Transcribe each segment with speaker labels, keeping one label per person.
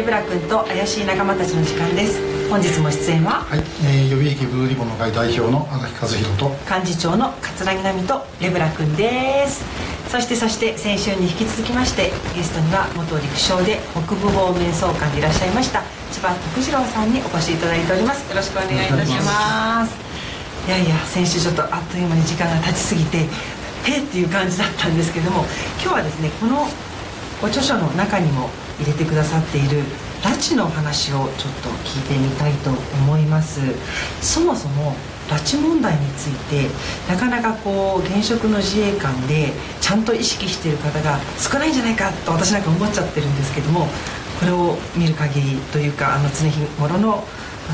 Speaker 1: レブラ君と怪しい仲間たちの時間です。本日も出演は？
Speaker 2: はい、えー、予備役ブルーリボンの会代表の荒木和弘と。
Speaker 1: 幹事長の桂木奈美とレブラ君です。そしてそして先週に引き続きましてゲストには元陸将で北部方面総監でいらっしゃいました千葉徳次郎さんにお越しいただいております。よろしくお願いいたします。いやいや先週ちょっとあっという間に時間が経ちすぎてへっていう感じだったんですけども今日はですねこのご著書の中にも入れてくださっている拉致の話をちょっと聞いてみたいと思います。そもそも拉致問題についてなかなかこう現職の自衛官でちゃんと意識している方が少ないんじゃないかと私なんか思っちゃってるんですけどもこれを見る限りというかあの常日頃のあ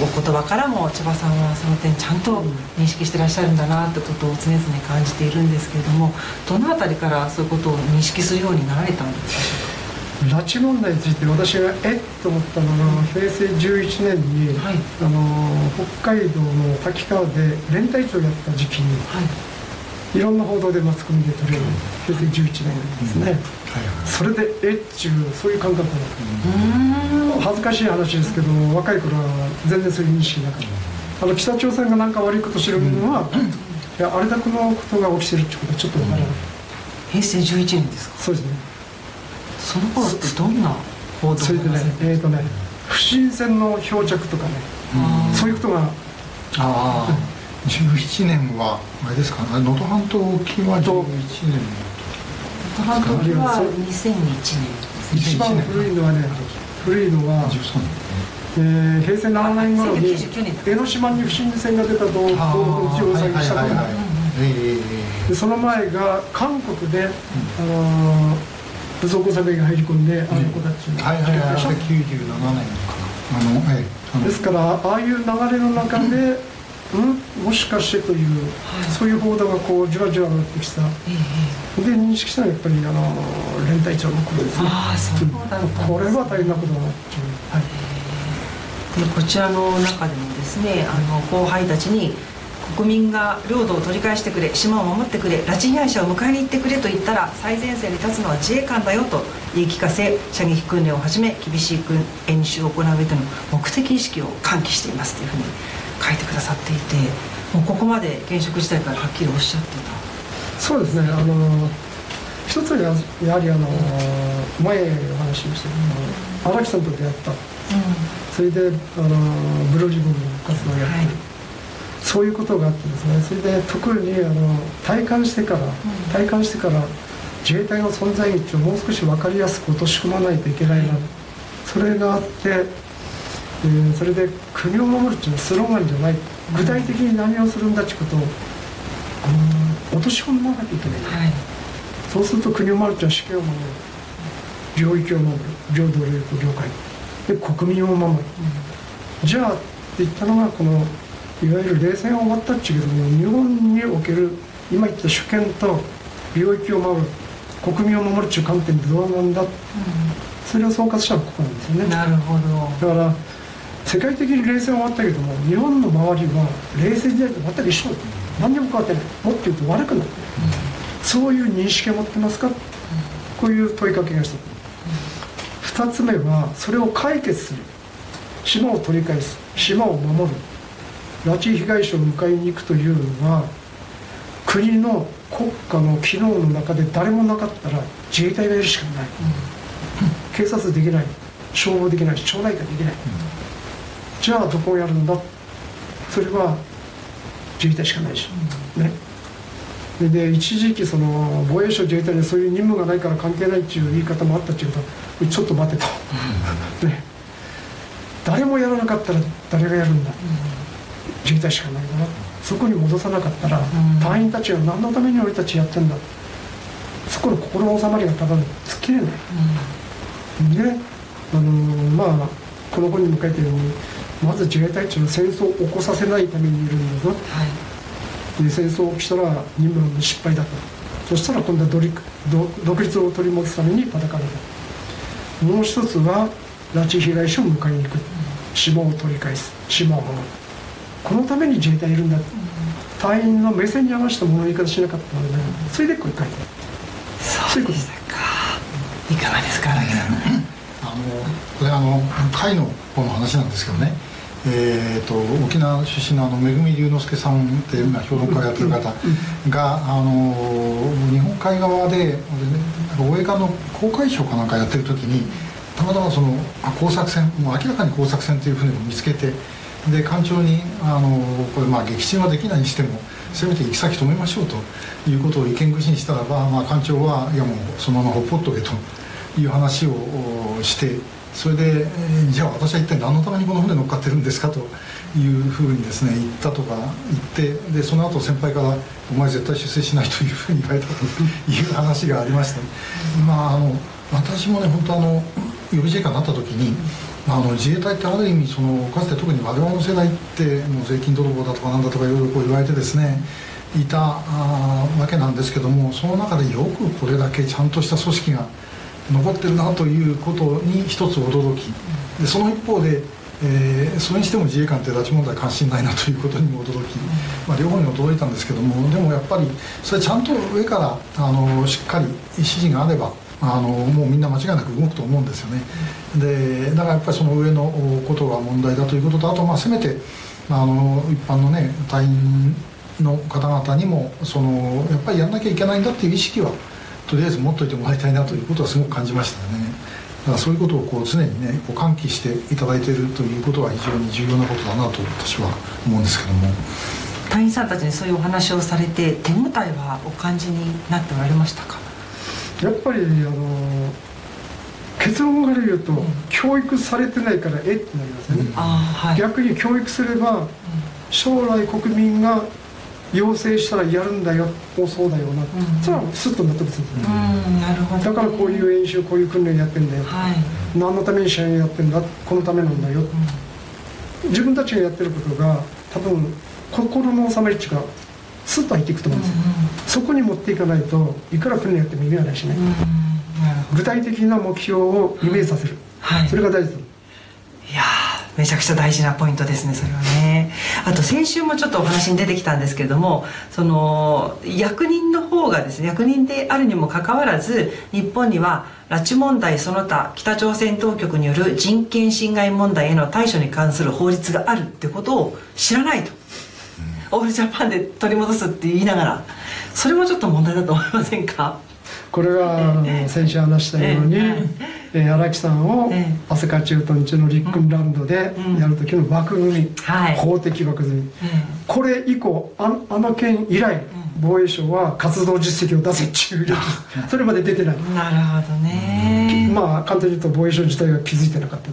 Speaker 1: のお言葉からも千葉さんはその点ちゃんと認識してらっしゃるんだなってことを常々感じているんですけれどもどの辺りからそういうことを認識するようになられたんですか？
Speaker 3: 拉致問題について私がえっと思ったのが平成11年に、はい、あの北海道の滝川で連隊長をやった時期に、はい、いろんな報道でマスコミで取り上げる平成11年ですね、それでえっちゅうそういう感覚だった。恥ずかしい話ですけど若い頃は全然そういう認識なかった。あの北朝鮮が何か悪いことしてるのは、いやあれだけのことが起きてるってことはちょっと分からない、
Speaker 1: 平成11年ですか？
Speaker 3: そうですね
Speaker 1: その頃ってどんな報道
Speaker 3: それでねえっ、ー、とね不審船の漂着とかねそういうことがあ
Speaker 2: あ。17年はあれですか？能登半島沖は11年能
Speaker 1: 登半島沖は2001
Speaker 3: 年。一番古いのはね古いのはえー、平成7年頃に江ノ島に不審船が出たと東北の地を災害したことがでその前が韓国で、あのー武装小雨が入り込んで、あの子たち
Speaker 2: の。はいはいはい97年かな。あの、
Speaker 3: はい、ですからああいう流れの中で、うん、もしかしてという、はい、そういう報道がこうじわじわ上がってきた、えー、で認識したのはやっぱりあの連隊長の頃ですね。あそこれは大変なことだなっていう、はい、
Speaker 1: でこちらの中でもですねあの後輩たちに国民が領土を取り返してくれ島を守ってくれ拉致被害者を迎えに行ってくれと言ったら最前線に立つのは自衛官だよと言い聞かせ射撃訓練をはじめ厳しい演習を行う上での目的意識を喚起していますというふうに書いてくださっていてもうここまで現職時代からはっきりおっしゃってた。
Speaker 3: そうですね。あの一つはやはりあの前お話しましたけど荒木さんと出会った、うん、それであのブルーリボンの活動をやって、はいそういうことがあってですねそれで特にあの体感してから、体感してから自衛隊の存在道をもう少し分かりやすく落とし込まないといけないな、それがあって、えー、それで国を守るっていうのはスローガンじゃない。具体的に何をするんだってことを、うん、落とし込まなきゃいけない、はい、そうすると国を守るっていうのは死刑を守る。領域を守る。領土領域領海。で国民を守る、うん、じゃあって言ったのがこのいわゆる冷戦が終わったっちゅうけども日本における今言った主権と領域を守る国民を守るっていう観点でどうなんだ、うん、それを総括したのはここなんですよね。
Speaker 1: なるほ
Speaker 3: ど。だから世界的に冷戦終わったけども日本の周りは冷戦時代と全く一緒何にも変わってない。もっと言うと悪くなってそういう認識を持ってますか、うん、こういう問いかけが一つ、2つ目はそれを解決する。島を取り返す。島を守る拉致被害者を迎えに行くというのは国の国家の機能の中で誰もなかったら自衛隊がやるしかない、うん、警察できない。消防できない。町内会できない、うん、じゃあどこをやるんだ？それは自衛隊しかないし、うん、ね。でで一時期その防衛省自衛隊にそういう任務がないから関係ないっていう言い方もあったっていうことちょっと待てと、ね、誰もやらなかったら誰がやるんだ、自衛隊しかないからそこに戻さなかったら、隊員たちは何のために俺たちやってんだ？そこの心の収まりがただつっきれない、であのまあこの本にも書いてるようにまず自衛隊っていうのは戦争を起こさせないためにいるんだぞ、はい、で戦争を起きたら任務の失敗だと。そしたら今度は独立を取り戻すために戦うともう一つは拉致被害者を迎えに行く。島を取り返す。島を守るこのために自衛隊いるんだ、うん、隊員の目線に合わせたものの言い方しなかったので、それでこれ書いて
Speaker 1: そうでしたか。いかがですか荒木さん。
Speaker 2: あのこれあの会の方の話なんですけどね、えーと、沖縄出身のあのめぐみ龍之介さんっていう評論家をやってる方が、あの日本海側で大江川の公海省かなんかやってる時にたまたまその工作船もう明らかに工作船という船を見つけてで艦長にあのこれまあ撃沈はできないにしてもせめて行き先止めましょうということを意見串にしたらば、まあ、艦長はいやもうそのままほっぽっとけという話をしてそれで、えー、じゃあ私は一体何のためにこの船乗っかってるんですかというふうにですね言ったとか言ってでその後先輩から「お前絶対出世しない」というふうに言われたという話がありました、まああの私もね本当あの予備自衛官になった時にあの自衛隊ってある意味そのかつて特に我々の世代ってもう税金泥棒だとかなんだとかいろいろこう言われてですねいたわけなんですけどもその中でよくこれだけちゃんとした組織が残ってるなということに一つ驚き。でその一方で、えー、それにしても自衛官って拉致問題関心ないなということにも驚き、まあ、両方に驚いたんですけどもでもやっぱりそれちゃんと上からあのしっかり指示があればあのもうみんな間違いなく動くと思うんですよね。でだからやっぱりその上のことが問題だということとあとまあせめてあの一般のね隊員の方々にもそのやっぱりやんなきゃいけないんだっていう意識はとりあえず持っといてもらいたいなということはすごく感じましたね。だからそういうことをこう常にねこう喚起していただいているということは非常に重要なことだなと私は思うんですけども。
Speaker 1: 隊員さんたちにそういうお話をされて手応えはお感じになっておられましたか？
Speaker 3: やっぱりあの結論から言うと、うん、教育されてないからえってなりますよね、うん。はい、逆に教育すれば、将来国民が要請したらやるんだよおそうだよな、うん、それはスッと納得するんですよ、なるほど、だからこういう演習こういう訓練やってんだよ、はい、何のために試合やってんだ？このためなんだよ、自分たちがやってることが多分心の収まり値がスッと入っていくと思うんですよ、そこに持っていかないといくら訓練やっても意味はないしね、具体的な目標をイメージさせる、はい、それが大事だ。
Speaker 1: いやめちゃくちゃ大事なポイントですねそれはね。あと先週もちょっとお話に出てきたんですけれどもその役人の方がですね役人であるにもかかわらず日本には拉致問題その他北朝鮮当局による人権侵害問題への対処に関する法律があるってことを知らないとオールジャパンで取り戻すって言いながらそれもちょっと問題だと思いませんか？
Speaker 3: これは先週話したように、え荒木さんを飛鳥駐屯地のリックンランドでやる時の枠組み、法的枠組み、これ以降ああの件以来、防衛省は活動実績を出せっていう それまで出てない。
Speaker 1: なるほどね。
Speaker 3: まあ簡単に言うと防衛省自体が気づいてなかったと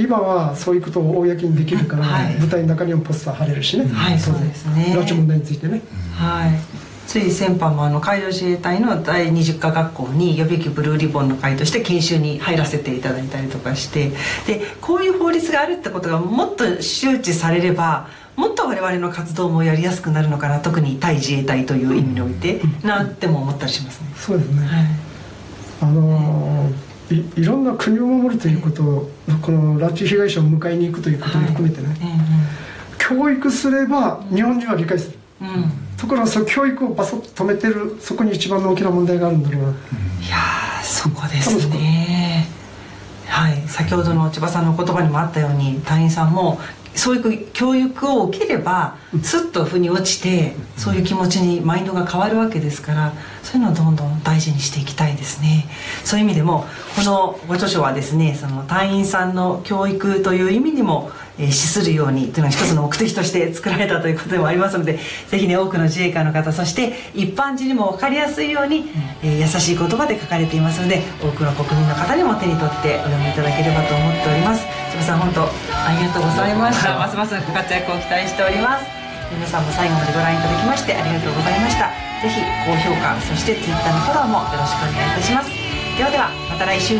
Speaker 3: 今はそういうことを公にできるから、はい、舞台の中にもポスター貼れるしね、
Speaker 1: はい、そうですね。
Speaker 3: 拉致問題についてね、
Speaker 1: はい。つい先般もあの海上自衛隊の第20課学校に予備役ブルーリボンの会として研修に入らせていただいたりとかしてでこういう法律があるってことがもっと周知されればもっと我々の活動もやりやすくなるのかな特に対自衛隊という意味において、なっても思ったりしますね。
Speaker 3: そうですね、はい、あのー、いいろんな国を守るということをこの拉致被害者を迎えに行くということも含めてね、はい教育すれば日本人は理解する。うん。ところがその教育をバサッと止めてるそこに一番の大きな問題があるんだろうな、うん、い
Speaker 1: やそこですね。はい。先ほどの千葉さんの言葉にもあったように隊員さんもそういう教育を受ければすっと腑に落ちてそういう気持ちにマインドが変わるわけですからそういうのをどんどん大事にしていきたいですね。そういう意味でもこのご著書はですねその隊員さんの教育という意味にもえー、資するようにというのが一つの目的として作られたということでもありますのでぜひね多くの自衛官の方そして一般人にも分かりやすいように、えー、優しい言葉で書かれていますので多くの国民の方にも手に取ってお読みいただければと思っております。千葉さん本当ありがとうございました。ますますご活躍を期待しております。皆さんも最後までご覧いただきましてありがとうございました。ぜひ高評価そして Twitter のフォローもよろしくお願いいたします。ではではまた来週